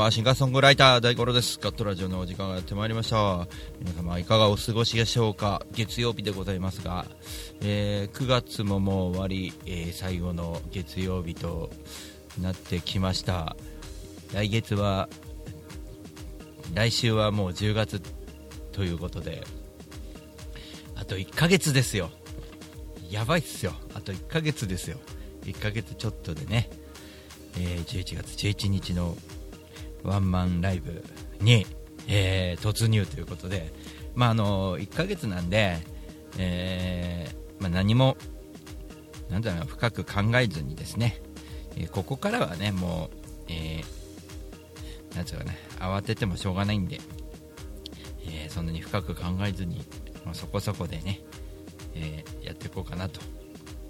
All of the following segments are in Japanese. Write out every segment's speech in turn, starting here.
様こんばんはシンガーソングライター大五郎です。ガットラジオのお時間がやってまいりました。皆様いかがお過ごしでしょうか？月曜日でございますが、えー9月ももう終わり、えー最後の月曜日となってきました。来月は来週はもう10月ということであと1ヶ月ですよ。やばいっすよ。あと1ヶ月ですよ。1ヶ月ちょっとでね。えー11月11日のワンマンライブに、えー突入ということで、まあ、あの1ヶ月なんで、えーまあ、何もなんだろう深く考えずにですね、えーここからはねもう、えーなんつうかね慌ててもしょうがないんで、えーそんなに深く考えずに、まあ、そこそこでね、えーやっていこうかなと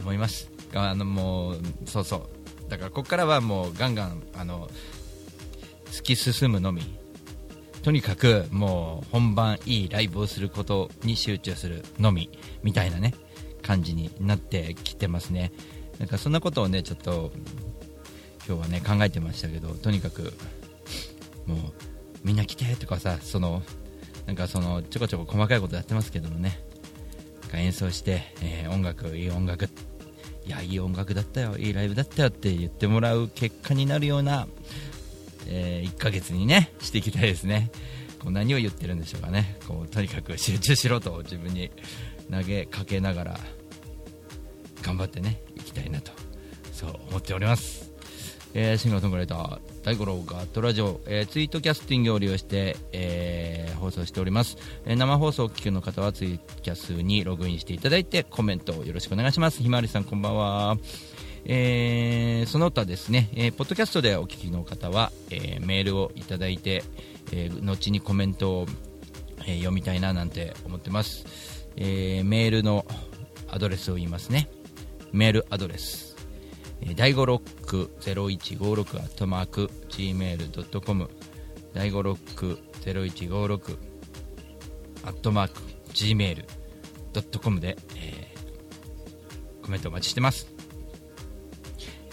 思います。あのもうそうそう。だからここからはもうガンガンあの突き進むのみ。とにかくもう本番いいライブをすることに集中するのみ。みたいなね感じになってきてますね。なんかそんなことをねちょっと今日はね考えてましたけどとにかくもうみんな来てとかさそのなんかそのちょこちょこ細かいことやってますけどもね。なんか演奏して、えー音楽いい音楽いやいい音楽だったよいいライブだったよって言ってもらう結果になるような、え1ヶ月にねしていきたいですね。こう何を言ってるんでしょうかね。こうとにかく集中しろと自分に投げかけながら頑張ってねいきたいなとそう思っております。えーシンガーソングライター大五郎ガットラジオ、えーツイートキャスティングを利用して、えー放送しております、えー生放送を聞きの方はツイキャスにログインしていただいてコメントをよろしくお願いします。ひまわりさんこんばんは。えーその他ですね、えーポッドキャストでお聞きの方は、えーメールをいただいて、えー後にコメントを、えー読みたいななんて思ってます、えーメールのアドレスを言いますね。メールアドレス。第5ロック0156アットマーク Gmail.com 第5ロック0156アットマーク Gmail.com で、えーコメントお待ちしてます。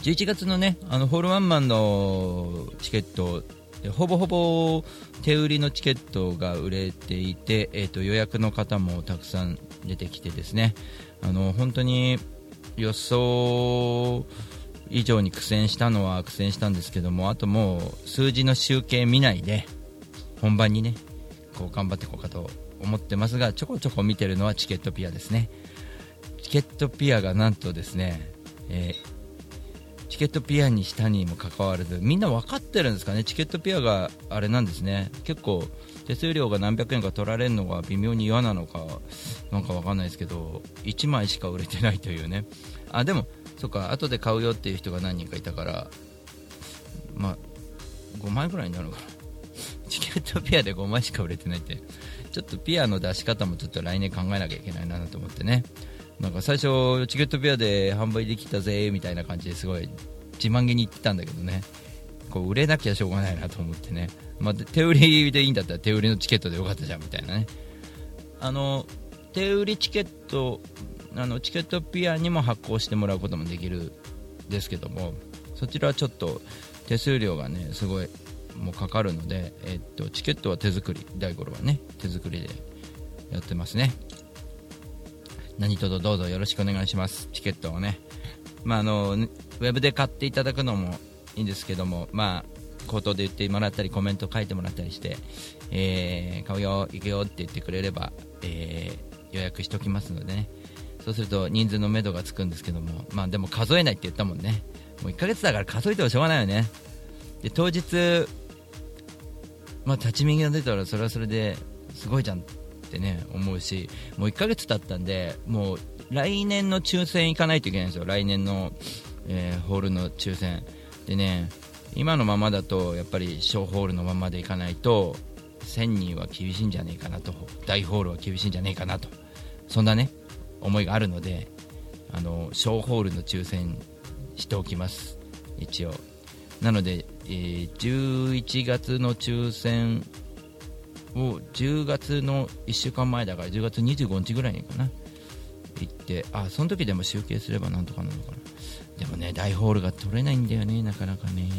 11月のねあのホールワンマンのチケットほぼほぼ手売りのチケットが売れていて、えー、と予約の方もたくさん出てきてですね。あの本当に予想以上に苦戦したのは苦戦したんですけどもあともう数字の集計見ないで本番にねこう頑張っていこうかと思ってますがちょこちょこ見てるのはチケットピアですね。チケットピアがなんとですね、えーチケットピアにしたにもかかわらずみんな分かってるんですかね？チケットピアがあれなんですね。結構手数料が何百円か取られるのが微妙に嫌なのかなんか分かんないですけど1枚しか売れてないというね。あでもそっか後で買うよっていう人が何人かいたからまあ5枚ぐらいになるのかな。チケットピアで5枚しか売れてないって。ちょっとピアの出し方もちょっと来年考えなきゃいけないなと思ってね。なんか最初チケットピアで販売できたぜみたいな感じですごい自慢げに言ってたんだけどね。こう売れなきゃしょうがないなと思ってね、まあ、手売りでいいんだったら手売りのチケットでよかったじゃんみたいなね。あの手売りチケットあのチケットピアにも発行してもらうこともできるんですけどもそちらはちょっと手数料がねすごいもうかかるので、えっと、チケットは手作り大五郎はね手作りでやってますね。何卒どうぞよろしくお願いします。チケットをね。まああのウェブで買っていただくのもいいんですけどもまあ口頭で言ってもらったりコメント書いてもらったりして、えー買うよ行くよって言ってくれれば、えー予約しておきますのでね。そうすると人数の目処がつくんですけどもまあでも数えないって言ったもんね。もう1ヶ月だから数えてもしょうがないよね。で当日まあ立ち右が出たらそれはそれですごいじゃん。ってね思うしもう1ヶ月経ったんでもう来年の抽選行かないといけないんですよ。来年の、えーホールの抽選。でね今のままだとやっぱり小ホールのままでいかないと1000人は厳しいんじゃねえかなと。大ホールは厳しいんじゃねえかなと。そんなね思いがあるのであの小ホールの抽選しておきます。一応。なので、えー、11月の抽選を10月の1週間前だから10月25日ぐらいにかな。行ってあその時でも集計すればなんとかなるのかな。でもね大ホールが取れないんだよねなかなかね。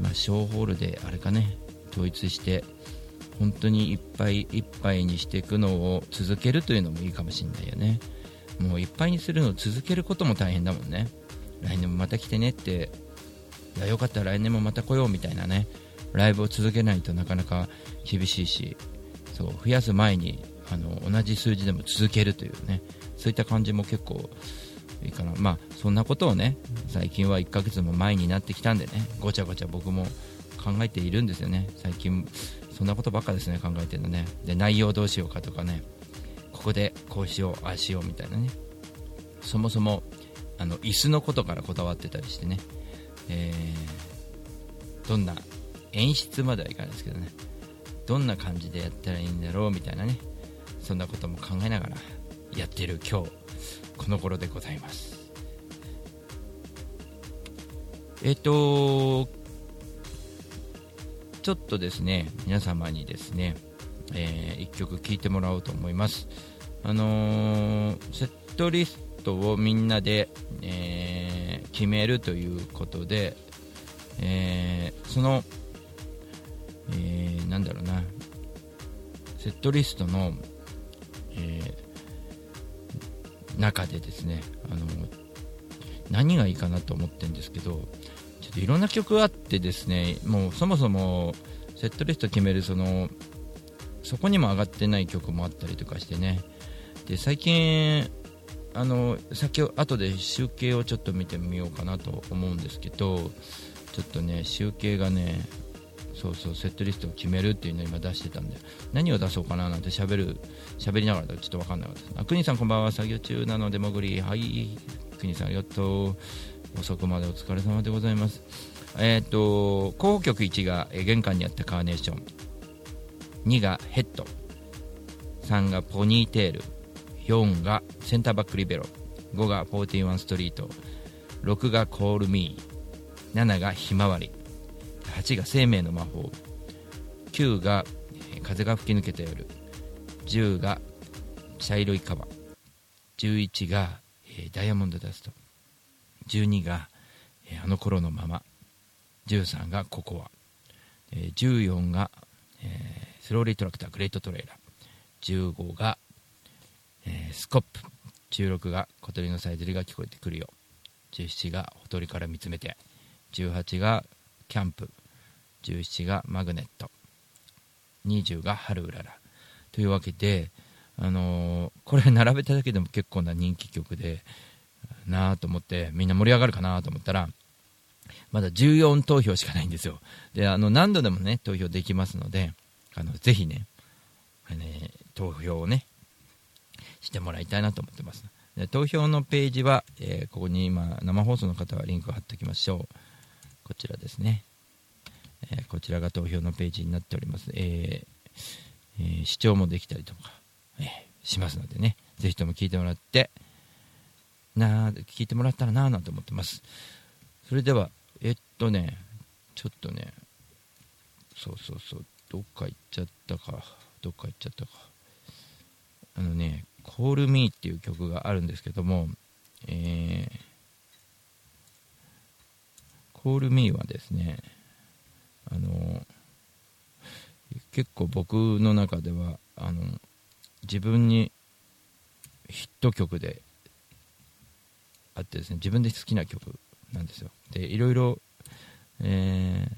まあ小ホールであれかね。統一して本当にいっぱいいっぱいにしていくのを続けるというのもいいかもしれないよね。もういっぱいにするのを続けることも大変だもんね。来年もまた来てねって。いやよかったら来年もまた来ようみたいなね。ライブを続けないとなかなか厳しいしそう増やす前にあの同じ数字でも続けるというねそういった感じも結構いいかな。まあそんなことをね最近は1ヶ月も前になってきたんでねごちゃごちゃ僕も考えているんですよね。最近そんなことばっかですね考えてるのね。で内容どうしようかとかねここでこうしようああしようみたいなね。そもそもあの椅子のことからこだわってたりしてね、えー、どんな演出まではいかないですけどね。どんな感じでやったらいいんだろうみたいなね。そんなことも考えながらやってる今日この頃でございます。えっ、とちょっとですね皆様にですね、えー、1曲聴いてもらおうと思います。あのー、セットリストをみんなで、えー、決めるということで、え、その、えー、なんだろうな。セットリストの、えー、中でですねあの何がいいかなと思ってるんですけどちょっといろんな曲あってですねもうそもそもセットリスト決めるそのそこにも上がってない曲もあったりとかしてね。で最近あの先後で集計をちょっと見てみようかなと思うんですけどちょっとね集計がねそうそうセットリストを決めるっていうのを今出してたんで。何を出そうかななんて喋る喋りながら。ちょっと分かんなかったです。あ国さんこんばんは。作業中なので潜りはい国さんありがとう遅くまでお疲れ様でございます。えっ、ー、と候補曲1が、え玄関にあったカーネーション。2がヘッド。3がポニーテール。4がセンターバックリベロ。5が41ストリート。6がコールミー。7がひまわり8が生命の魔法。9が風が吹き抜けた夜。10が茶色いカバ11が、えダイヤモンドダスト。12が、えあの頃のまま。13がココア、え14が、えー、スローリートラクターグレートトレーラー。15がえー、スコップ。16が小鳥のさえずりが聞こえてくるよ。17がほとりから見つめて。18がキャンプ。17がマグネット20が春うららというわけで、あのー、これ並べただけでも結構な人気曲でなあと思ってみんな盛り上がるかなと思ったらまだ14投票しかないんですよであの何度でもね投票できますのであのぜひねね投票をねしてもらいたいなと思ってます。で投票のページは、えー、ここに今、生放送の方はリンクを貼っておきましょう。こちらですね。え、こちらが投票のページになっております。えー、視聴もできたりとか、えしますのでね、ぜひとも聞いてもらって、なあ、聞いてもらったらなあなんて思ってます。それでは、えっとね、ちょっとね、そうそうそう、どっか行っちゃったか、どっか行っちゃったか。あのね、Call Me っていう曲があるんですけども、えー、Call Me はですね、の、結構僕の中では、あの、自分にヒット曲であってですね、自分で好きな曲なんですよ。で、いろいろ、え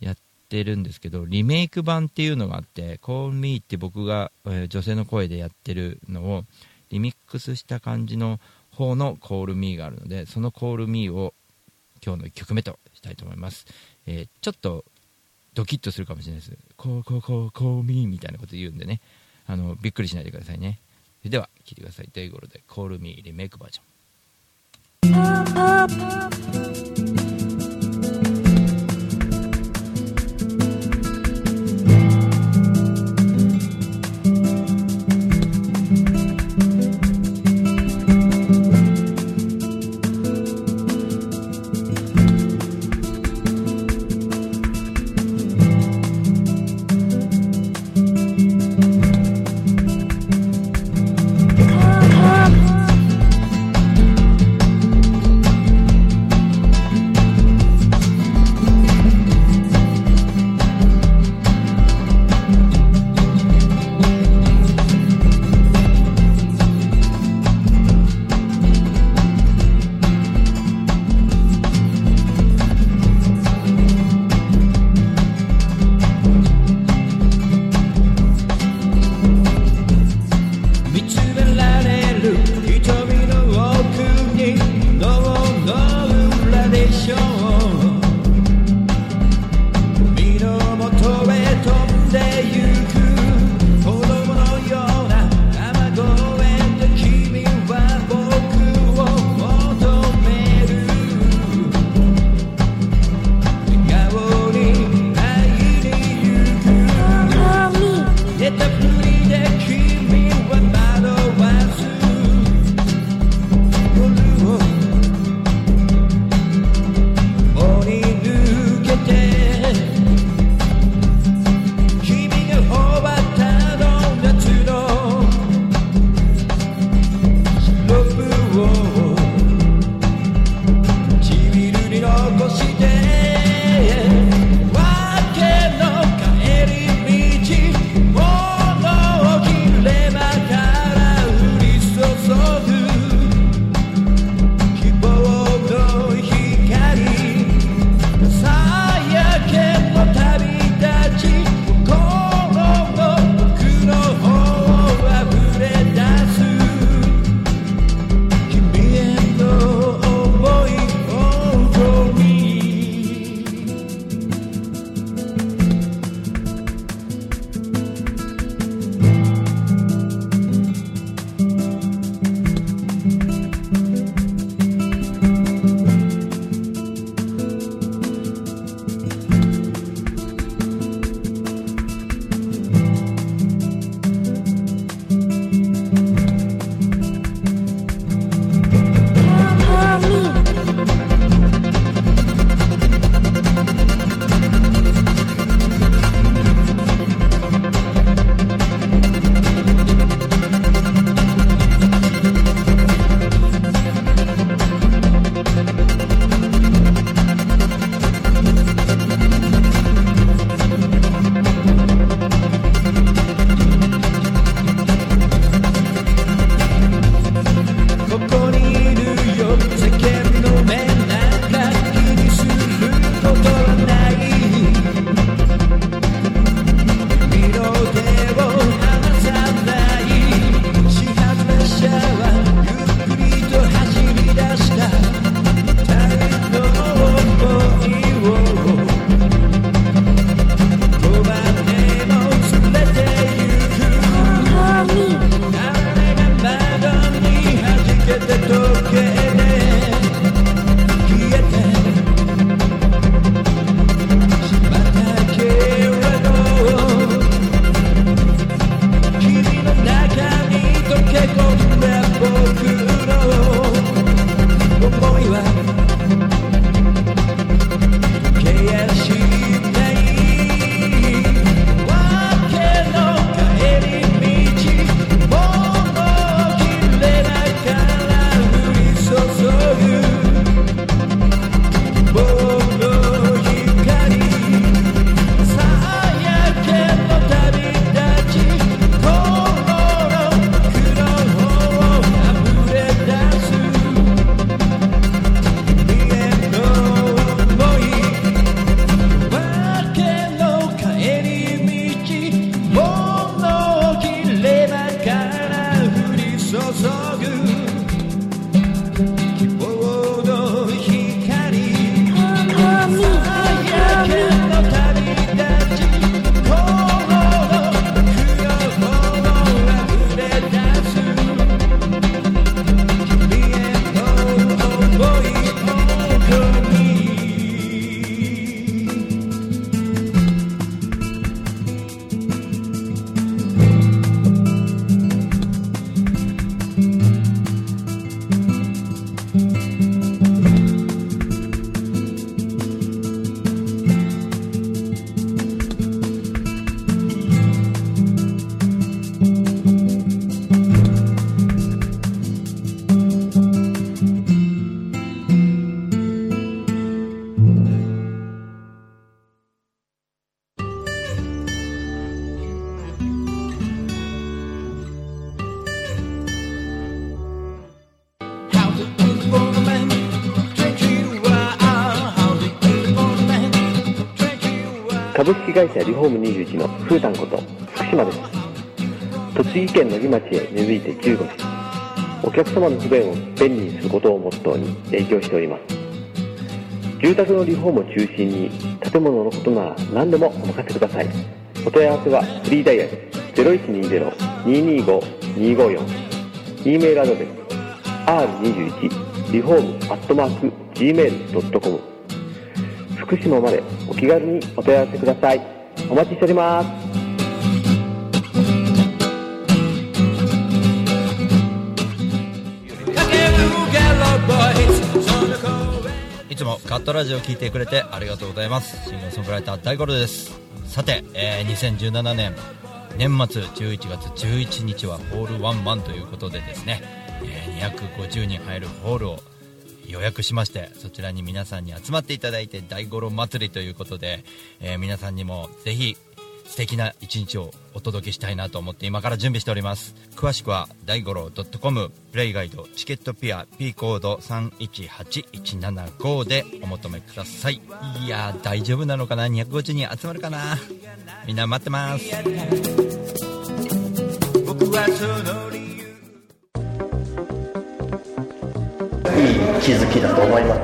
ー、やってるんですけど、リメイク版っていうのがあって、Call Me って僕が、えー、女性の声でやってるのをリミックスした感じの方の Call Me があるので、その Call Me を今日の1曲目としたいと思います。えー、ちょっとドキッとするかもしれないです。こうこうこうこう、みーみたいなこと言うんでね、あのびっくりしないでくださいね。それでは聴いてください。ということでコールミーリメイクバージョン。so, so good. 式会社リフォーム21のふーたんこと福島です。栃木県の木町へ根付いて15年。お客様の不便を便利にすることをモットーに営業しております。住宅のリフォームを中心に建物のことなら何でもお任せください。お問い合わせはフリーダイヤル0120-225-254 e メールアドレス r21 リフォームアットマーク gmail.com 福島までお気軽にお問い合わせください。お待ちしております。いつもカットラジオを聞いてくれてありがとうございます。シンガーソングライター大五郎です。さて、えー2017年年末11月11日はホールワンマンということでですね、えー250人入るホールを予約しましてそちらに皆さんに集まっていただいて大五郎祭りということで、えー皆さんにもぜひ素敵な一日をお届けしたいなと思って今から準備しております。詳しくは大五郎 .com プレイガイドチケットピア P コード318175でお求めください。いや大丈夫なのかな？250人集まるかな？みんな待ってます。いい気づきだと思います。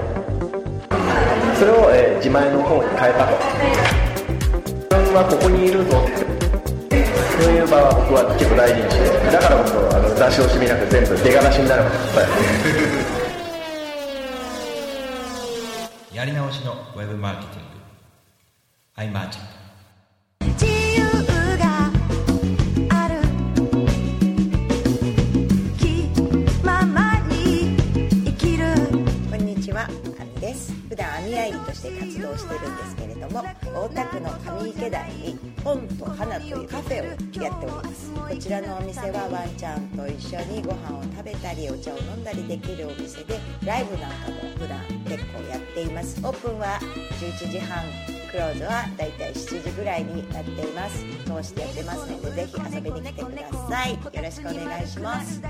それを、えー自前の方に変えたと。自分はここにいるぞって。そういう場は僕は結構大事にしてだからこそあの出し惜しみなく全部出がらしになるからやり直しのウェブマーケティング。アイマーチント。して活動してるんですけれども、大田区の上池台に本と花というカフェをやっております。こちらのお店はワンちゃんと一緒にご飯を食べたりお茶を飲んだりできるお店で、ライブなんかも普段結構やっています。オープンは11時半。クローズはだいたい7時ぐらいになっています通してやってますのでぜひ遊びに来てくださいよろしくお願いします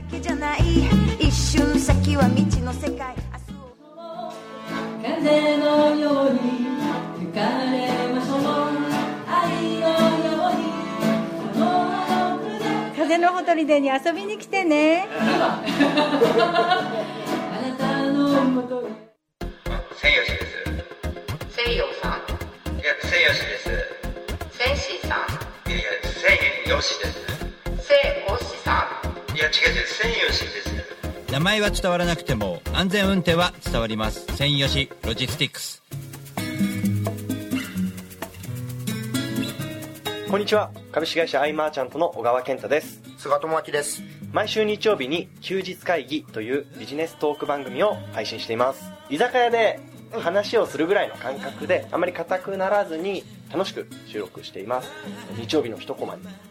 風のように吹かれましょう愛のようにその奥で風のほとりでに遊びに来てね。あなたのもとへ千吉です。西洋さんいや千吉です。千シさんいやいや千吉です。西おしさん。いや違う違う千吉です名前は伝わらなくても安全運転は伝わります。専用しロジスティックス。こんにちは。株式会社アイマーチャントの小川健太です。菅智明です。毎週日曜日に休日会議というビジネストーク番組を配信しています。居酒屋で話をするぐらいの感覚であまり硬くならずに楽しく収録しています。日曜日の一コマに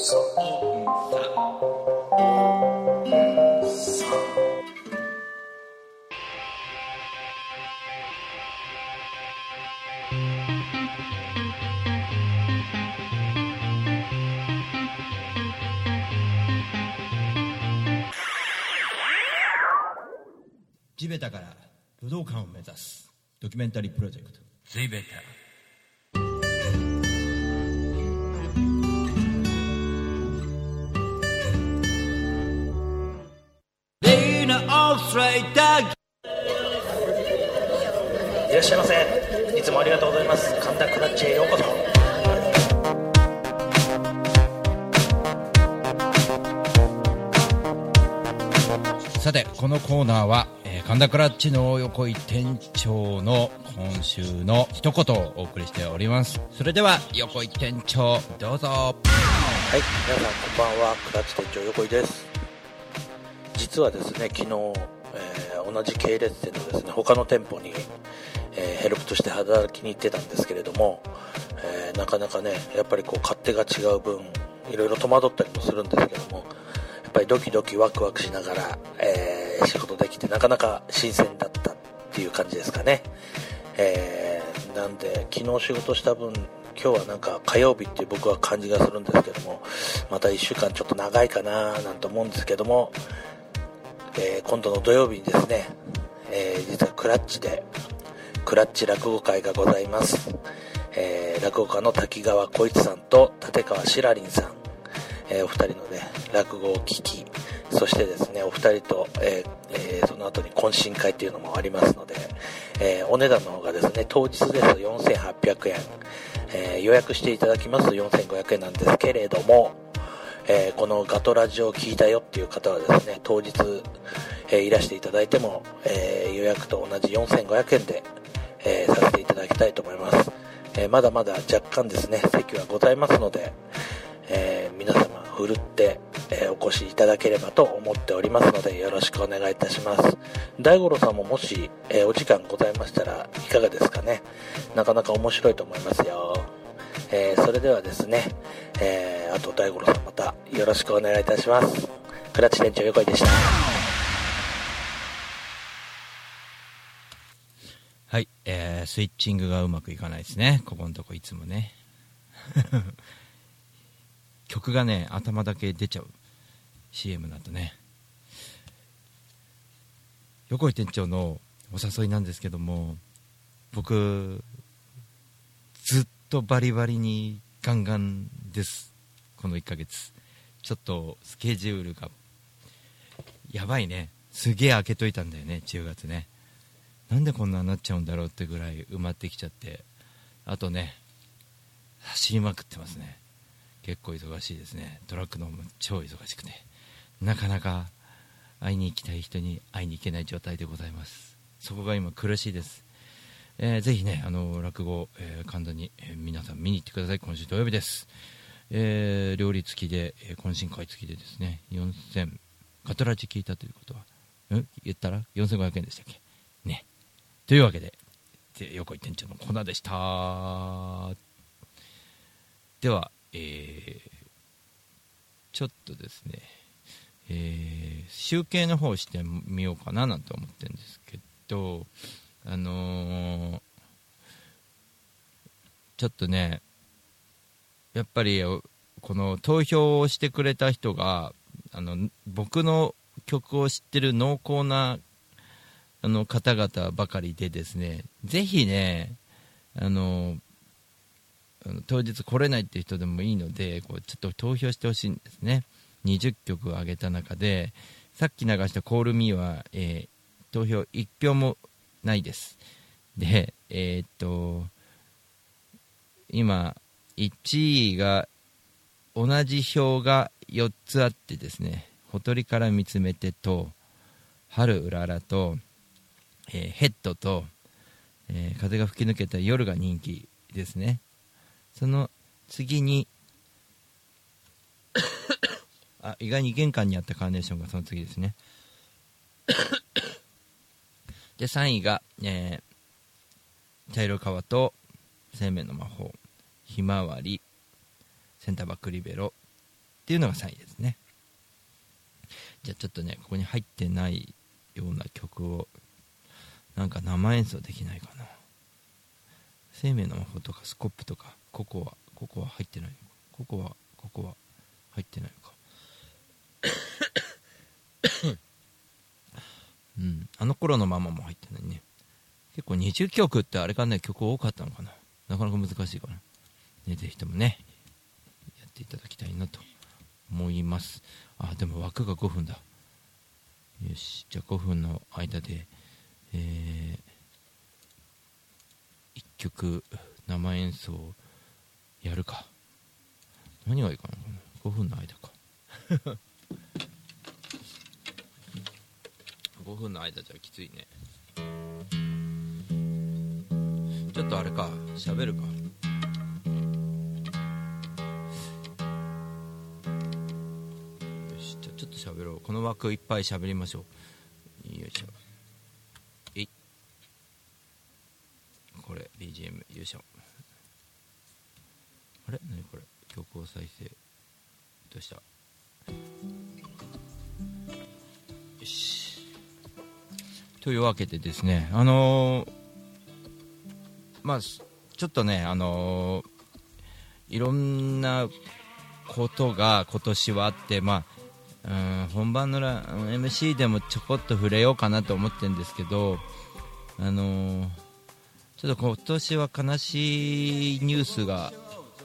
地べたから武道館を目指すドキュメンタリープロジェクト。地べた。いらっしゃいませ。いつもありがとうございます。神田クラッチへようこそ。さてこのコーナーは、えー神田クラッチの横井店長の今週の一言をお送りしております。それでは横井店長どうぞ。はい、皆さんこんばんは、クラッチ店長横井です。実はですね、昨日、えー同じ系列店のですね、他の店舗に、えーヘルプとして働きに行ってたんですけれども、えーなかなかねやっぱりこう勝手が違う分いろいろ戸惑ったりもするんですけどもやっぱりドキドキワクワクしながら、えー仕事できてなかなか新鮮だったっていう感じですかね、えーなんで昨日仕事した分今日はなんか火曜日って僕は感じがするんですけどもまた1週間ちょっと長いかななんて思うんですけども、えー今度の土曜日にですね、えー実はクラッチでクラッチ落語会がございます、えー落語家の滝川浩一さんと立川しらりんさん、えお二人のね落語を聞きそしてですねお二人と、ええその後に懇親会っていうのもありますので、えお値段の方がですね当日ですと4800円、え予約していただきますと4500円なんですけれども、えーこのガトラジオを聞いたよっていう方はですね当日、えーいらしていただいても、えー予約と同じ4500円で、えさせていただきたいと思います、えまだまだ若干ですね席はございますので、え皆様ふるって、えお越しいただければと思っておりますのでよろしくお願いいたします。大五郎さんももし、えお時間ございましたらいかがですかね？なかなか面白いと思いますよ。えーそれではですね、えーあと大五郎さんまたよろしくお願いいたしますクラッチ店長横井でしたはい、えー、スイッチングがうまくいかないですね、ここのとこいつもね。曲がね、頭だけ出ちゃう CM だとね。横井店長のお誘いなんですけども、僕、ずっととバリバリにガンガンです、この1ヶ月。ちょっとスケジュールが、やばいね。すげえ開けといたんだよね、10月ね。なんでこんなになっちゃうんだろうってぐらい埋まってきちゃって。あとね走りまくってますね。結構忙しいですね。トラックのも超忙しくて。なかなか会いに行きたい人に会いに行けない状態でございます。そこが今苦しいです、えーぜひねあの落語、えー神田に、えー皆さん見に行ってください。今週土曜日です、えー料理付きで、え懇親会付きでですね4000カトラジ聞いたということはん？言ったら4500円でしたっけ？ね。というわけで、で横井店長のコーナーでした。では、えーちょっとですね、えー集計の方してみようかななんて思ってるんですけど、あのーちょっとね、やっぱりこの投票をしてくれた人が、あの僕の曲を知ってる濃厚なあの方々ばかりでですね、ぜひね、あの、当日来れないっていう人でもいいので、こうちょっと投票してほしいんですね。20曲上げた中で、さっき流した Call Me は、えー投票1票もないです。で、えーっと、今、1位が、同じ票が4つあってですね、ほとりから見つめてと、春うららと、えーヘッドと、えー風が吹き抜けた夜が人気ですねその次にあ意外に玄関にあったカーネーションがその次ですねで3位が、えー茶色川と生命の魔法ひまわりセンターバックリベロっていうのが3位ですね。じゃあちょっとねここに入ってないような曲をなんか生演奏できないかな。生命の魔法とかスコップとかココアココア入ってないのか。ココアココア入ってないのか。うん。あの頃のままも入ってないね。結構20曲ってあれかね曲多かったのかな。なかなか難しいかな、ね、ぜひともねやっていただきたいなと思います。あでも枠が5分だ。よし。じゃあ5分の間でえー1曲生演奏やるか。何がいいかな5分の間か。5分の間じゃきついね。ちょっとあれか喋るか。よしじゃちょっと喋ろう。この枠いっぱい喋りましょう。よいしょ。えい。BGM 優勝あれ？何これ？曲を再生。どうした？というわけでですねあのーまあちょっとねあのーいろんなことが今年はあってまあうん本番のラ MC でもちょこっと触れようかなと思ってるんですけどあのーちょっと今年は悲しいニュースが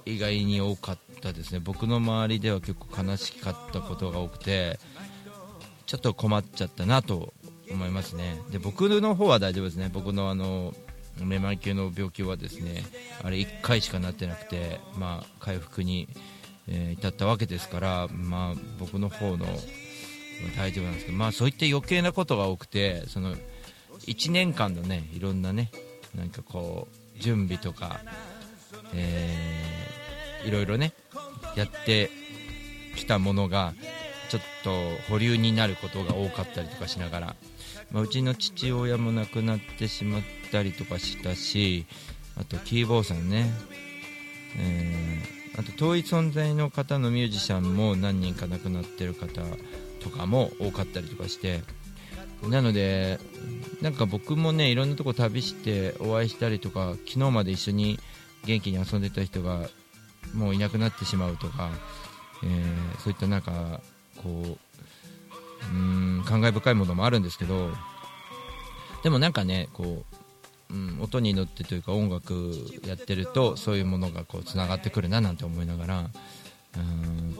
意外に多かったですね。僕の周りでは結構悲しかったことが多くてちょっと困っちゃったなと思いますね。で僕の方は大丈夫ですね。僕のあのめまい系の病気はですねあれ1回しかなってなくて、まあ、回復に、えー至ったわけですから、まあ、僕の方の大丈夫なんですけど、まあ、そういった余計なことが多くてその1年間のねいろんなねなんかこう準備とか、えーいろいろねやってきたものがちょっと保留になることが多かったりとかしながら、まあ、うちの父親も亡くなってしまったりとかしたしあとキーボーさんね、えーあと遠い存在の方のミュージシャンも何人か亡くなってる方とかも多かったりとかして。なのでなんか僕もねいろんなとこ旅してお会いしたりとか昨日まで一緒に元気に遊んでた人がもういなくなってしまうとか、えーそういったなんかこううーん感慨深いものもあるんですけどでもなんかねこう、うん、音に乗ってというか音楽やってるとそういうものがこうつながってくるななんて思いながらうん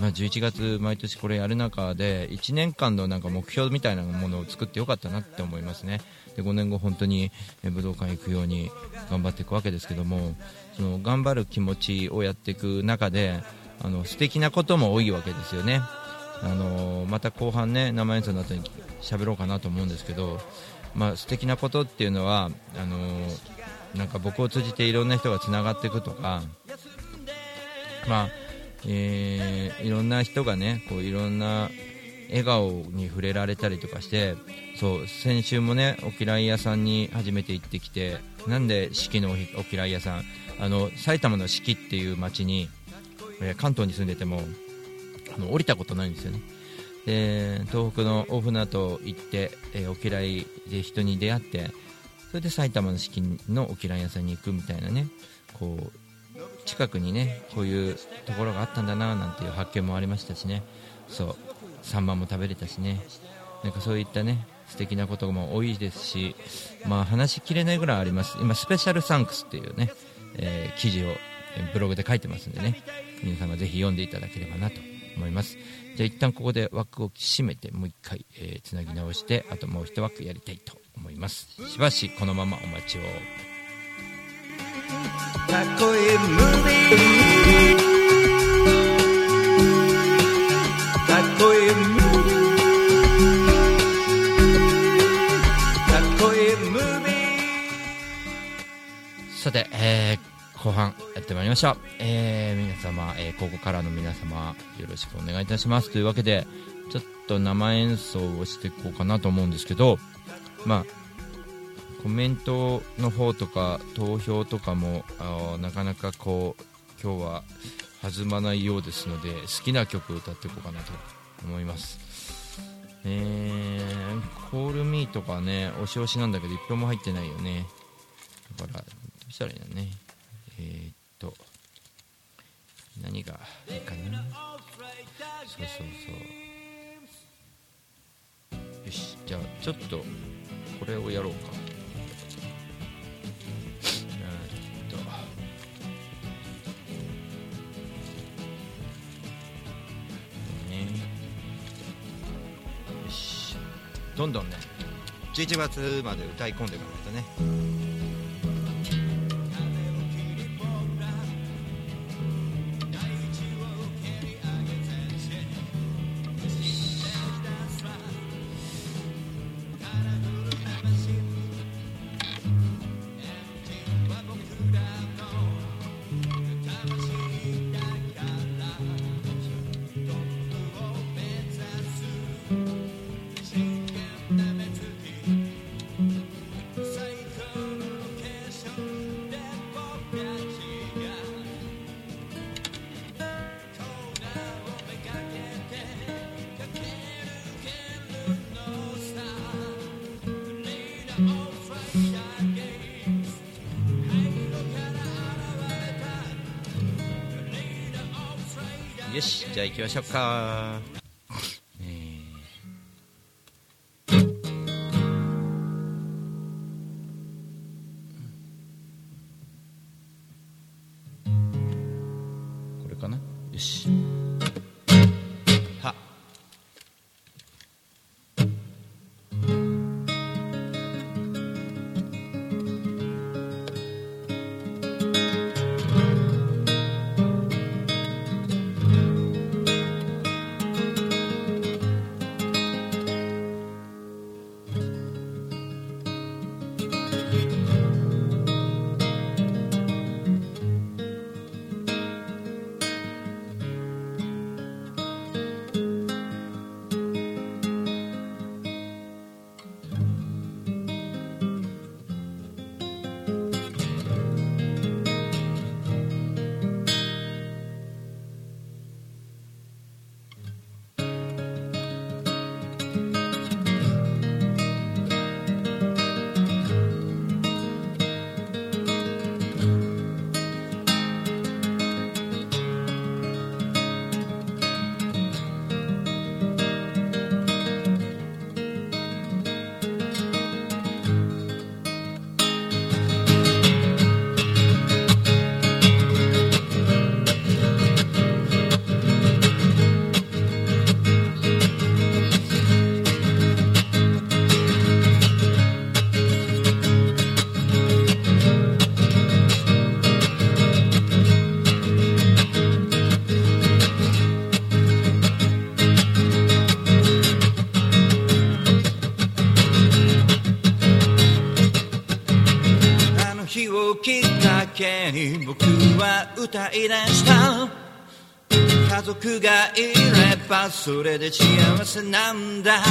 まあ、11月、毎年これやる中で1年間のなんか目標みたいなものを作ってよかったなって思いますね。で5年後、本当に武道館行くように頑張っていくわけですけどもその頑張る気持ちをやっていく中であの素敵なことも多いわけですよね。あのまた後半ね生演奏の後に喋ろうかなと思うんですけど、まあ、素敵なことっていうのはあのなんか僕を通じていろんな人がつながっていくとか、まあえーいろんな人がねこういろんな笑顔に触れられたりとかしてそう先週もねお嫌い屋さんに初めて行ってきてなんで四季のお嫌い屋さんあの埼玉の四季っていう町に、え関東に住んでてもの降りたことないんですよね。で東北の大船渡行って、えーお嫌いで人に出会ってそれで埼玉の四季のお嫌い屋さんに行くみたいなねこう近くにねこういうところがあったんだななんていう発見もありましたしね。そうサンマも食べれたしね。なんかそういったね素敵なことも多いですしまあ話しきれないぐらいあります。今スペシャルサンクスっていうね、えー記事をブログで書いてますんでね。皆様ぜひ読んでいただければなと思います。じゃあ一旦ここで枠を締めてもう一回、えーつなぎ直してあともう一枠やりたいと思います。しばしこのままお待ちを。こムービーかっこいいムービーかっこいいムービーさて、えー後半やってまいりました、えー皆様、えーここからの皆様よろしくお願いいたします。というわけでちょっと生演奏をしていこうかなと思うんですけどまあコメントの方とか投票とかもあなかなかこう今日は弾まないようですので好きな曲を歌っていこうかなと思います。えー、コールミーとかね押し押しなんだけど一票も入ってないよね。だからどうしたらいいのね。えー、っと何がいいかな？そうそうそう。よしじゃあちょっとこれをやろうか。えっと。よし。どんどんね。11月まで歌い込んでいかないとね。きましょうか。えー。これかな？よし。歌い出した。家族がいればそれで幸せなんだ。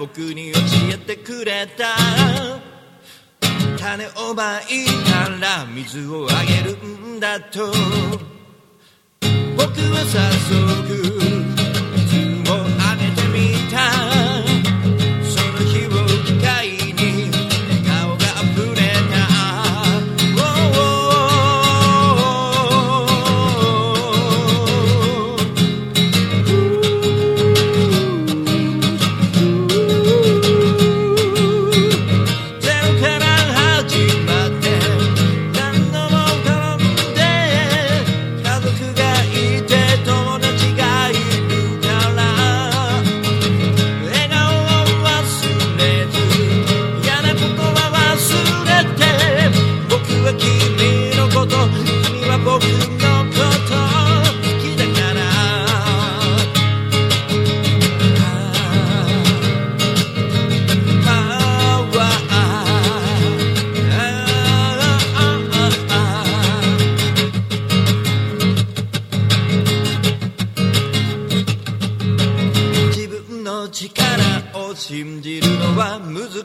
僕に教えてくれた。種をまいたら水をあげるんだと。僕は早速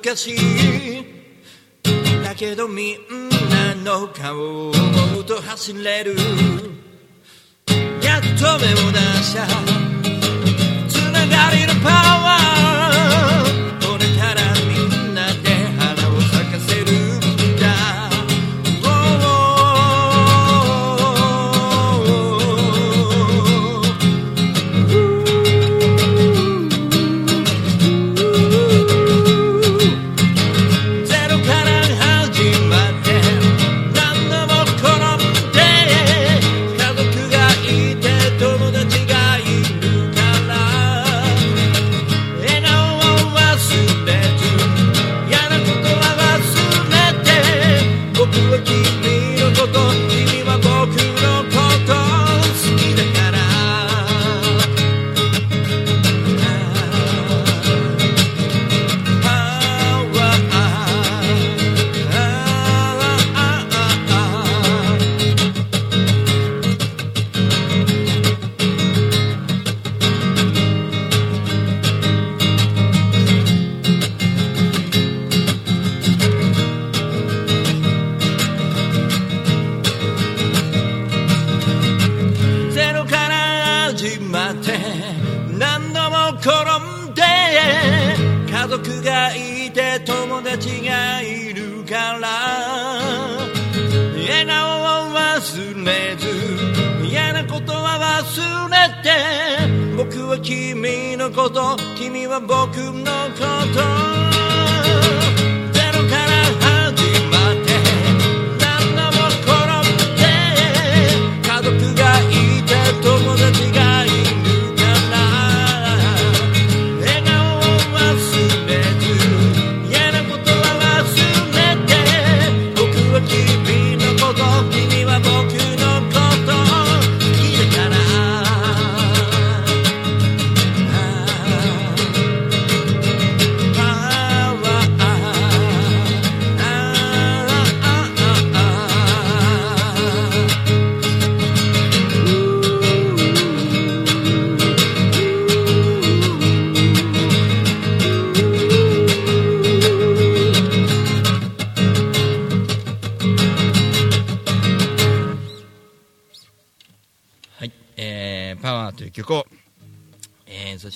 難しい。だけどみんなの顔を思うと走れる。やっと目を出したつながりのパワー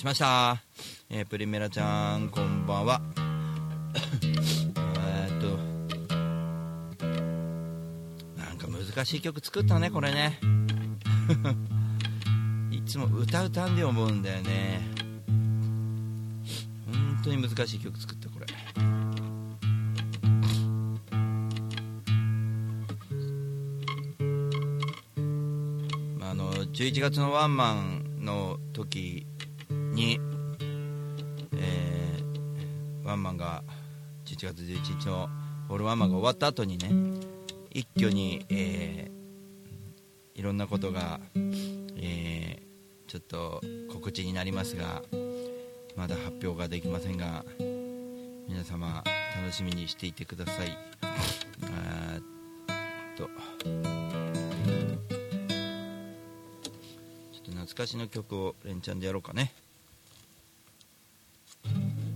しました。えー、プリメラちゃん、こんばんは。えっと、なんか難しい曲作ったね、これね。いつも歌うたんで思うんだよね。本当に難しい曲作った、これ。あの11月のワンマンの時に、えーワンマンが11月11日のホールワンマンが終わった後にね一挙に、えーいろんなことが、えーちょっと告知になりますがまだ発表ができませんが皆様楽しみにしていてください。あーっと。ちょっと懐かしの曲を連チャンでやろうかね。Mm-hmm.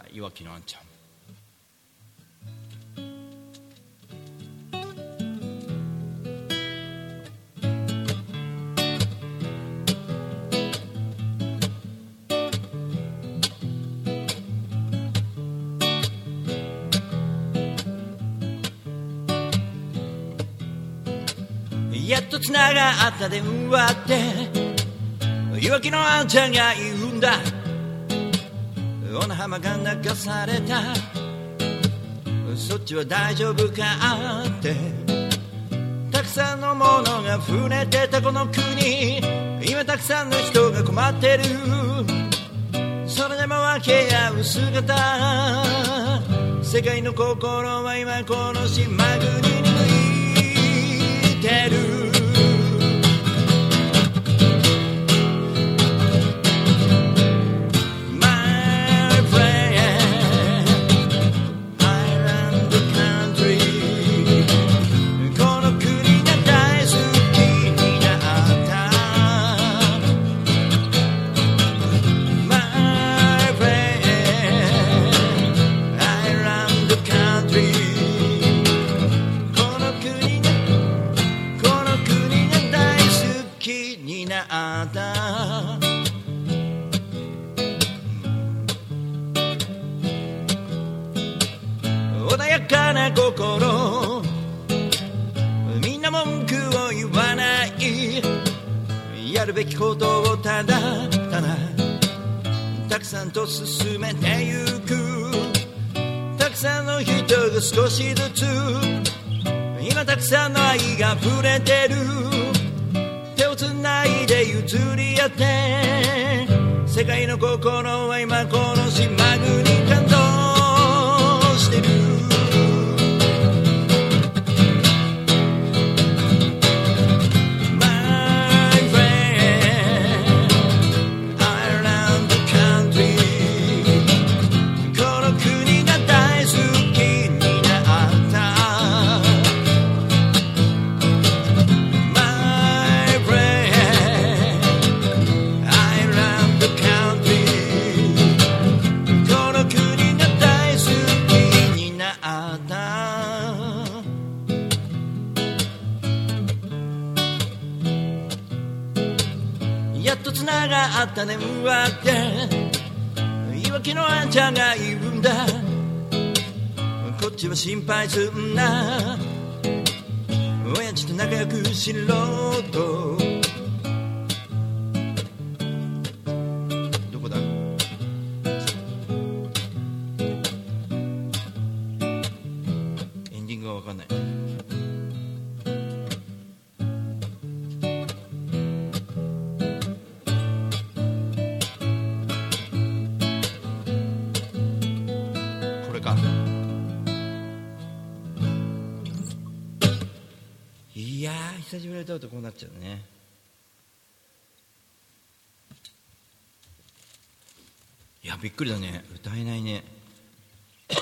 じゃあいわきのあんちゃん。やっとつながった電話っていわきのあんちゃんが言うんだ。小名浜が流された？そっちは大丈夫かって。たくさんのものが触れてたこの国。今たくさんの人が困ってる。それでも分け合う姿。世界の心は今この島国。ことをただただたくさんと進めてゆく。たくさんの人が少しずつ今たくさんの愛が溢れてる。手をつないで譲り合って世界の心は今この心配すんな久しぶりに歌うとこうなっちゃうね。いやびっくりだね。歌えないね。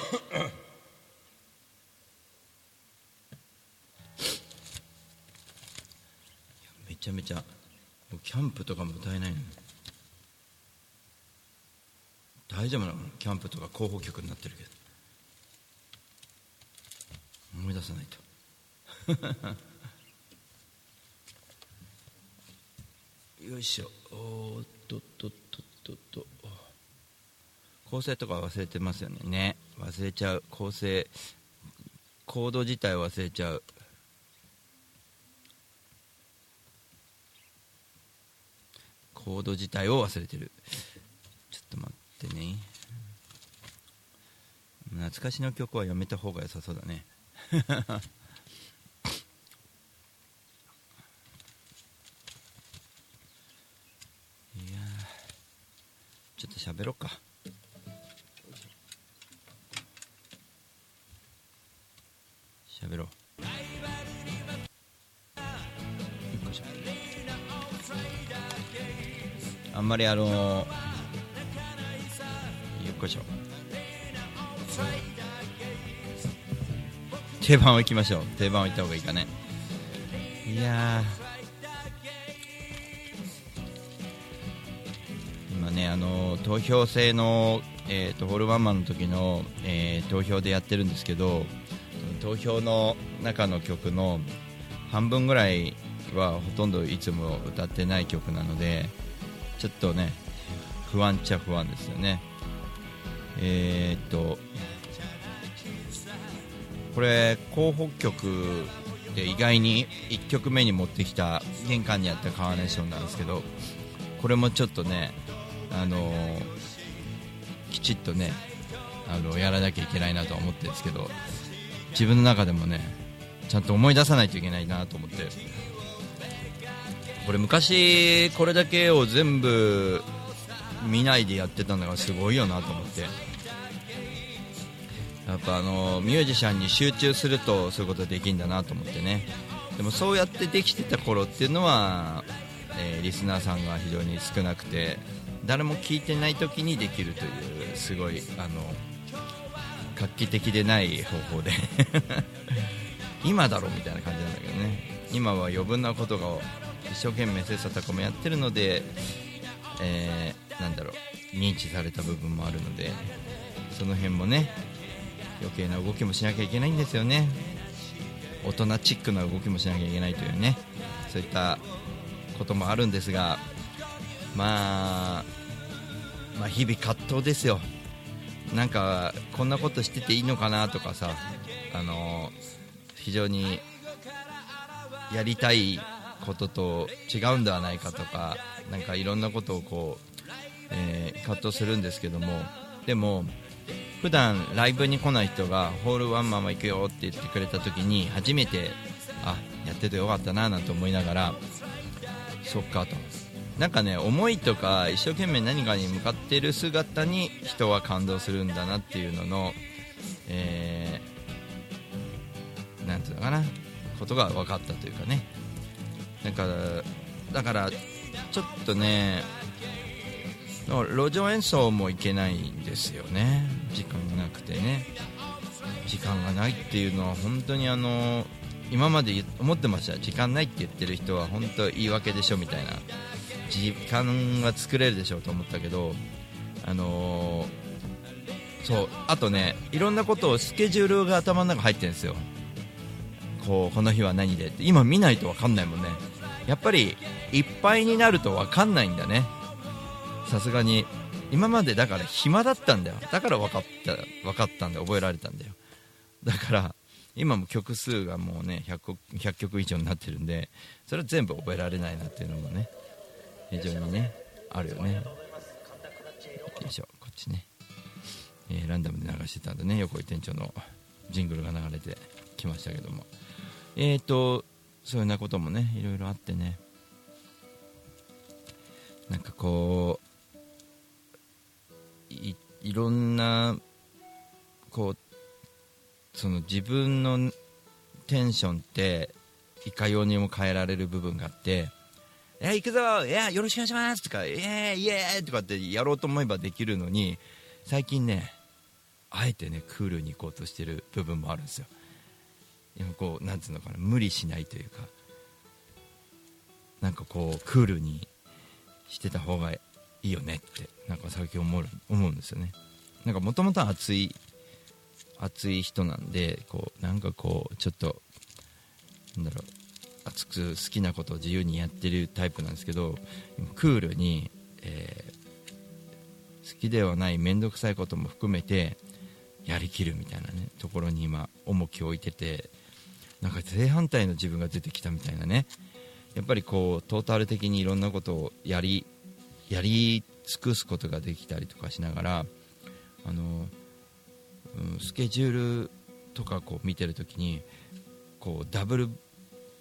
めちゃめちゃキャンプとかも歌えないの。大丈夫なの？キャンプとか候補曲になってるけど。思い出さないと。よいしょ。おっとっとっとっと構成とか忘れてますよね。ね。忘れちゃう。構成。コード自体忘れちゃう。コード自体を忘れてる。ちょっと待ってね。懐かしの曲はやめた方が良さそうだねいやーちょっと喋ろうか。喋ろう。あんまりあの、よっこいしょ定番をいきましょう。定番をいった方がいいかね。いやねあの投票制の、えー、とホールワンマンの時の、えー投票でやってるんですけど投票の中の曲の半分ぐらいはほとんどいつも歌ってない曲なのでちょっとね不安っちゃ不安ですよね。えーっとこれ候補曲で意外に1曲目に持ってきた玄関にあったカーネーションなんですけどこれもちょっとねあのきちっとねあのやらなきゃいけないなとは思ってるんですけど自分の中でもねちゃんと思い出さないといけないなと思って。これ昔これだけを全部見ないでやってたのがすごいよなと思って。やっぱあのミュージシャンに集中するとそういうことできるんだなと思ってね。でもそうやってできてた頃っていうのは、えーリスナーさんが非常に少なくて誰も聞いてない時にできるというすごいあの画期的でない方法で。今だろみたいな感じなんだけどね。今は余分なことが一生懸命切磋琢磨やってるので、えーなんだろう認知された部分もあるのでその辺もね余計な動きもしなきゃいけないんですよね。大人チックな動きもしなきゃいけないというねそういったこともあるんですがまあまあ日々葛藤ですよ。なんかこんなことしてていいのかなとかさあの非常にやりたいことと違うんではないかとかなんかいろんなことをこう、えー葛藤するんですけどもでも普段ライブに来ない人がホールワンマンは行くよって言ってくれた時に初めてあやっててよかったななんて思いながらそっかと。なんかね思いとか一生懸命何かに向かっている姿に人は感動するんだなっていうのの、えーなんていうのかなことが分かったというかね。なんかだからちょっとね路上演奏も行けないんですよね。時間がなくてね。時間がないっていうのは本当にあの今まで思ってました。時間ないって言ってる人は本当言い訳でしょみたいな。時間が作れるでしょうと思ったけどあのーそうあとねいろんなことをスケジュールが頭の中入ってるんですよ。こうこの日は何でって。今見ないと分かんないもんね。やっぱりいっぱいになると分かんないんだね。さすがに今までだから暇だったんだよ。だから分かった分かったんだ覚えられたんだよ。だから今も曲数がもうね 100, 100曲以上になってるんでそれは全部覚えられないなっていうのもね。非常にねあるよね。よいしょこっちね、えーランダムで流してたんでね横井店長のジングルが流れてきましたけども。えーとそういうようなこともねいろいろあってね。なんかこういいろんなこうその自分のテンションっていかようにも変えられる部分があって「え行くぞ。いやよろしくお願いします」とか「イエーイイエー。イ!」とかってやろうと思えばできるのに最近ねあえてねクールに行こうとしてる部分もあるんですよ。でもこうなんつうのかな無理しないというか。なんかこうクールにしてた方がいいよねってなんか最近思う思うんですよね。なんかもともと熱い熱い人なんでこうなんかこうちょっとなんだろう。熱く好きなことを自由にやってるタイプなんですけどクールに、えー好きではない面倒くさいことも含めてやりきるみたいなねところに今重きを置いててなんか正反対の自分が出てきたみたいなね。やっぱりこうトータル的にいろんなことをやりやり尽くすことができたりとかしながらあの、うん、スケジュールとかこう見てるときにこうダブル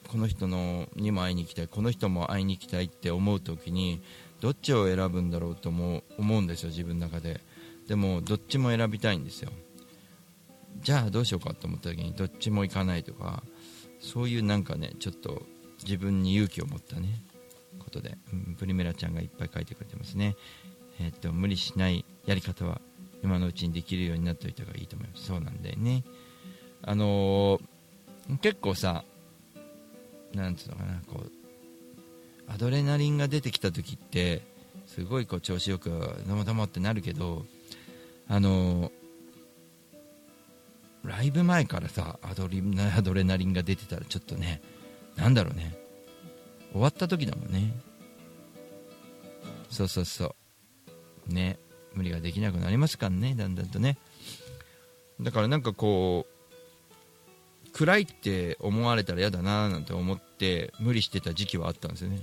この人のにも会いに行きたいこの人も会いに行きたいって思うときにどっちを選ぶんだろうと思う思うんですよ自分の中で。でもどっちも選びたいんですよ。じゃあどうしようかと思った時にどっちも行かないとかそういうなんかねちょっと自分に勇気を持ったねことで、うんプリメラちゃんがいっぱい書いてくれてますね。えーっと無理しないやり方は今のうちにできるようになっておいた方がいいと思います。そうなんだよね。あのー結構さなんつうのかなこうアドレナリンが出てきた時ってすごいこう調子よくどもどもってなるけどあのライブ前からさアドリアドレナリンが出てたらちょっとねなんだろうね。終わった時だもんね。そうそうそう。ね無理ができなくなりますからねだんだんとね。だからなんかこう暗いって思われたら嫌だななんて思って無理してた時期はあったんですよね。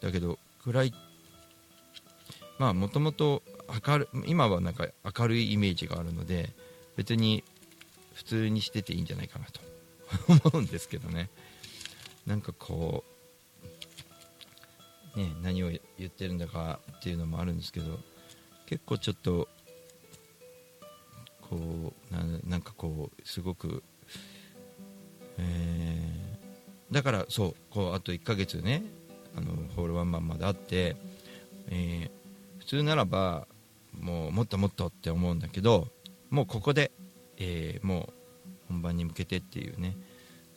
だけど暗いまあもともと明る今はなんか明るいイメージがあるので別に普通にしてていいんじゃないかなと 思うんですけどね。なんかこうね何を言ってるんだかっていうのもあるんですけど結構ちょっとこうななんかこうすごくえだからそうこうあと1ヶ月ねあのホールワンマンまであって、えー普通ならばもうもっともっとって思うんだけどもうここで、えーもう本番に向けてっていうね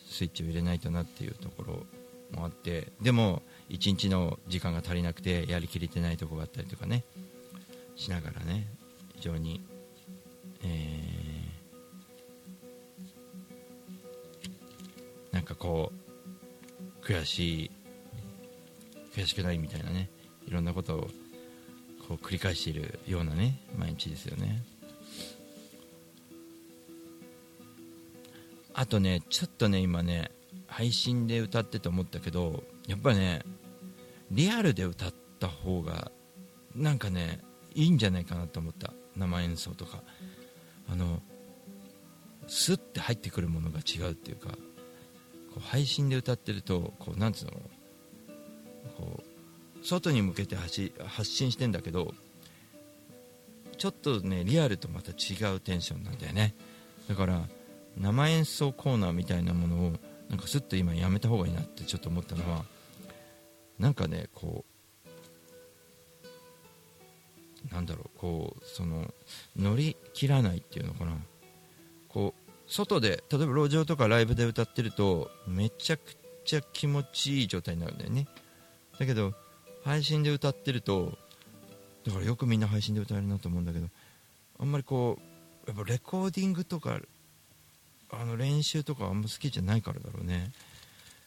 スイッチを入れないとなっていうところもあってでも1日の時間が足りなくてやりきれてないところがあったりとかねしながらね非常に、えーかこう悔しい悔しくないみたいなねいろんなことをこう繰り返しているようなね毎日ですよね。あとねちょっとね今ね配信で歌ってて思ったけどやっぱねリアルで歌った方がなんかねいいんじゃないかなと思った。生演奏とか。あのスッて入ってくるものが違うっていうか。配信で歌ってるとこうなんつうのこう外に向けて発発信してんだけどちょっとねリアルとまた違うテンションなんだよね。だから生演奏コーナーみたいなものをなんかスッと今やめた方がいいなってちょっと思ったのはなんかねこうなんだろうこうその乗り切らないっていうのかな。こう外で例えば路上とかライブで歌ってるとめちゃくちゃ気持ちいい状態になるんだよね。だけど配信で歌ってるとだからよくみんな配信で歌えるなと思うんだけどあんまりこうやっぱレコーディングとかあの練習とかあんま好きじゃないからだろうね。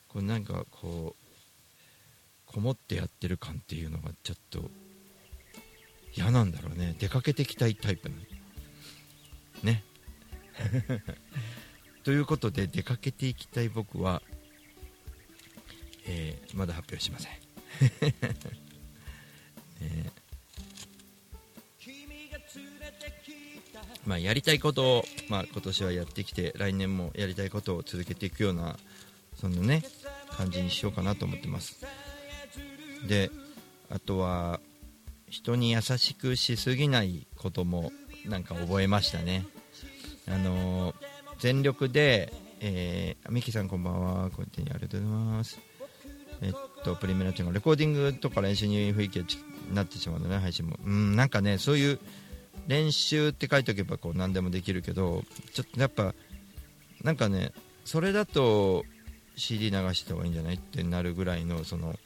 こうなんかこうこもってやってる感っていうのがちょっと嫌なんだろうね。出かけてきたいタイプなの。ね。ということで出かけていきたい僕は、えーまだ発表しません、えー。まあ、やりたいことを、まあ、今年はやってきて来年もやりたいことを続けていくようなそのね感じにしようかなと思ってます。であとは人に優しくしすぎないこともなんか覚えましたね。あの全力で、えー、ミキさんこんばんは。こうやってありがとうございます。えっとプリミナチュンがレコーディングとか練習に雰囲気がちなってしまうのね配信も。うんなんかねそういう練習って書いておけばこう何でもできるけどちょっとやっぱなんかねそれだと CD 流した方がいいんじゃないってなるぐらいのその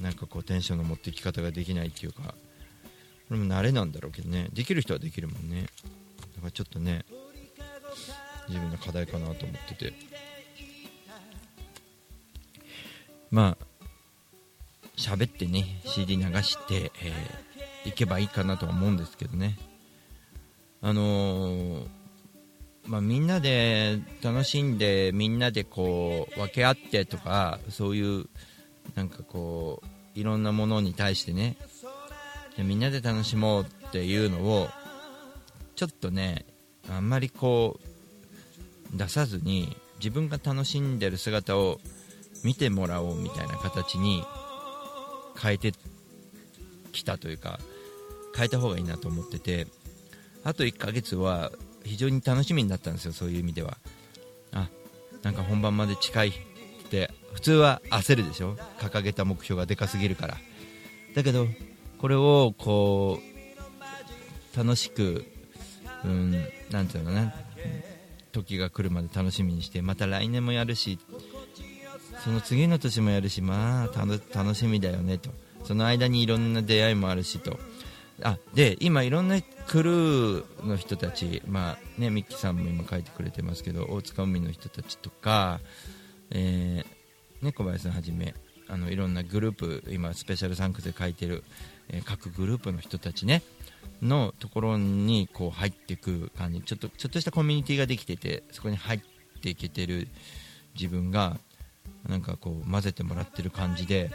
なんかこうテンションの持っていき方ができないっていうかこれも慣れなんだろうけどね。できる人はできるもんね。だからちょっとね自分の課題かなと思ってて。まあ喋ってね CD 流して、えーいけばいいかなとは思うんですけどね。あのーまあ、みんなで楽しんでみんなでこう分け合ってとかそういうなんかこういろんなものに対してね。みんなで楽しもうっていうのをちょっとねあんまりこう出さずに自分が楽しんでる姿を見てもらおうみたいな形に変えてきたというか変えた方がいいなと思っててあと1ヶ月は非常に楽しみになったんですよそういう意味では。あなんか本番まで近いって普通は焦るでしょ？掲げた目標がでかすぎるから。だけどこれをこう楽しくうんなていうのかな。時が来るまで楽しみにしてまた来年もやるしその次の年もやるしまあた楽しみだよねと。その間にいろんな出会いもあるしと。あで今いろんなクルーの人たちまあねミッキーさんも今書いてくれてますけど大塚海の人たちとか、えーね、小林さんはじめあのいろんなグループ今スペシャルサンクスで書いてる、え各グループの人たちねのところにこう入っていく感じ。ちょっとちょっとしたコミュニティができててそこに入っていけてる自分がなんかこう混ぜてもらってる感じで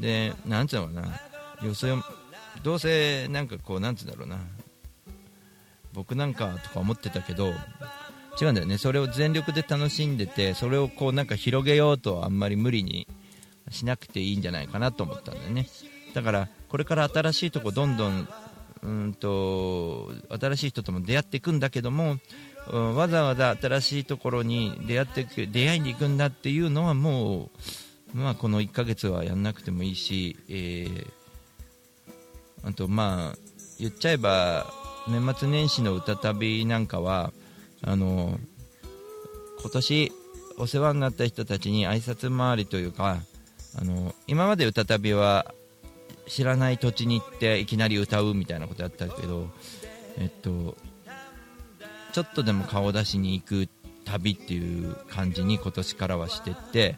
でなんつうのかな。よそよどうせなんかこうなんつうんだろうな。僕なんかとか思ってたけど違うんだよね。それを全力で楽しんでてそれをこうなんか広げようとあんまり無理にしなくていいんじゃないかなと思ったんだよね。だからこれから新しいとこどんどんうんと新しい人とも出会っていくんだけども、うんわざわざ新しいところに出会って出会いに行くんだっていうのはもう、まあ、この1ヶ月はやんなくてもいいし、えーあとまあ言っちゃえば年末年始の歌旅なんかはあの今年お世話になった人たちに挨拶回りというかあの今まで歌旅は知らない土地に行っていきなり歌うみたいなことやったけど、えっと、ちょっとでも顔出しに行く旅っていう感じに今年からはしてって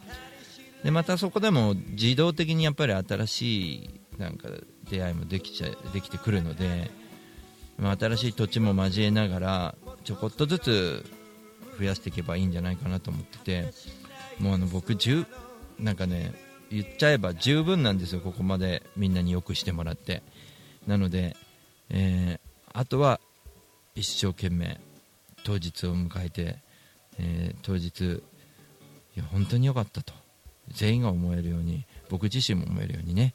でまたそこでも自動的にやっぱり新しいなんか出会いもできちゃできてくるので、まあ、新しい土地も交えながらちょこっとずつ増やしていけばいいんじゃないかなと思っててもうあの僕10なんかね言っちゃえば十分なんですよここまでみんなによくしてもらって。なので、えーあとは一生懸命当日を迎えて、えー当日いや本当に良かったと。全員が思えるように僕自身も思えるようにね、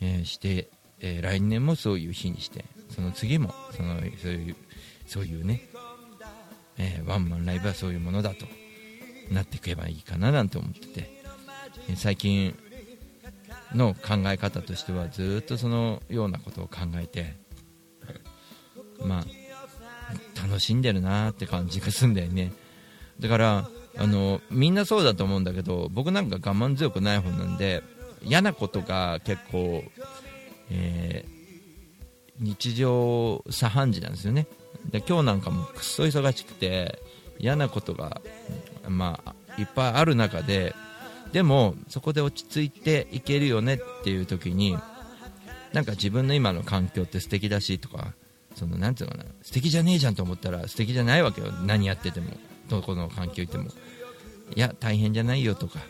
えーして、えー来年もそういう日にしてその次もそのそういうそういうね、えワンマンライブはそういうものだとなっていけばいいかななんて思ってて、最近の考え方としてはずっとそのようなことを考えてまあ楽しんでるなって感じがするんだよね。だからあのみんなそうだと思うんだけど僕なんか我慢強くない方なんで嫌なことが結構、えー日常茶飯事なんですよね。で今日なんかもくっそ忙しくて嫌なことが、まあ、いっぱいある中ででもそこで落ち着いていけるよねっていう時になんか自分の今の環境って素敵だしとかそのなんていうのかな素敵じゃねえじゃんと思ったら素敵じゃないわけよ。何やっててもどこの環境いても。いや大変じゃないよとか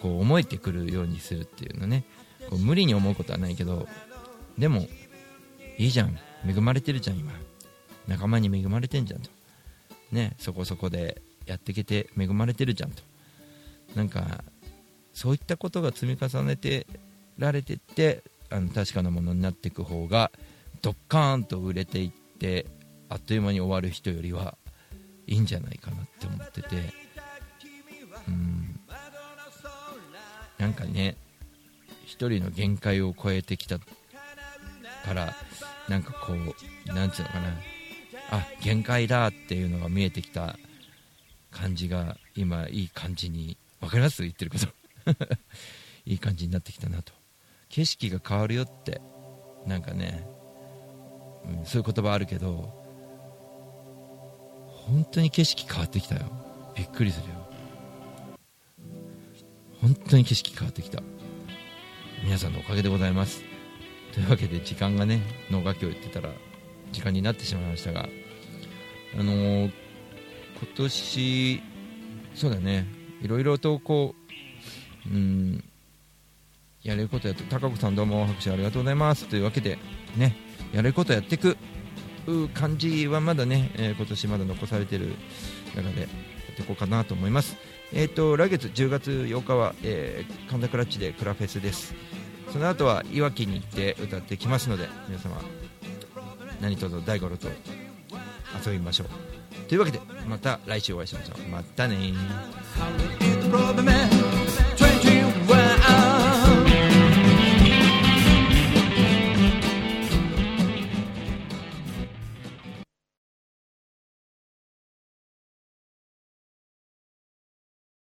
こう思えてくるようにするっていうのね。こう無理に思うことはないけどでもいいじゃん。恵まれてるじゃん今。仲間に恵まれてんじゃんと。ねそこそこでやっていけて恵まれてるじゃんと。なんかそういったことが積み重ねてられてってあの確かなものになっていく方がドッカーンと売れていってあっという間に終わる人よりはいいんじゃないかなって思ってて。うん。なんかね一人の限界を超えてきたからなんかこうなんていうのかな。あ限界だっていうのが見えてきた感じが今いい感じに分かります？言ってること。いい感じになってきたなと。景色が変わるよってなんかね、うん、そういう言葉あるけど本当に景色変わってきたよ。びっくりするよ。本当に景色変わってきた。皆さんのおかげでございます。というわけで時間がね能楽器を言ってたら時間になってしまいましたがあのー、今年そうだね。いろいろとこううん。やれることやって高子さんどうも拍手ありがとうございます。というわけでねやれることやっていく感じはまだね、えー、今年まだ残されている中でやっていこうかなと思います。えーと、来月10月8日は、えー、神田クラッチでクラフェスです。その後はいわきに行って歌ってきますので皆様何卒大五郎と遊びましょう。というわけでまた来週お会いしましょう。またね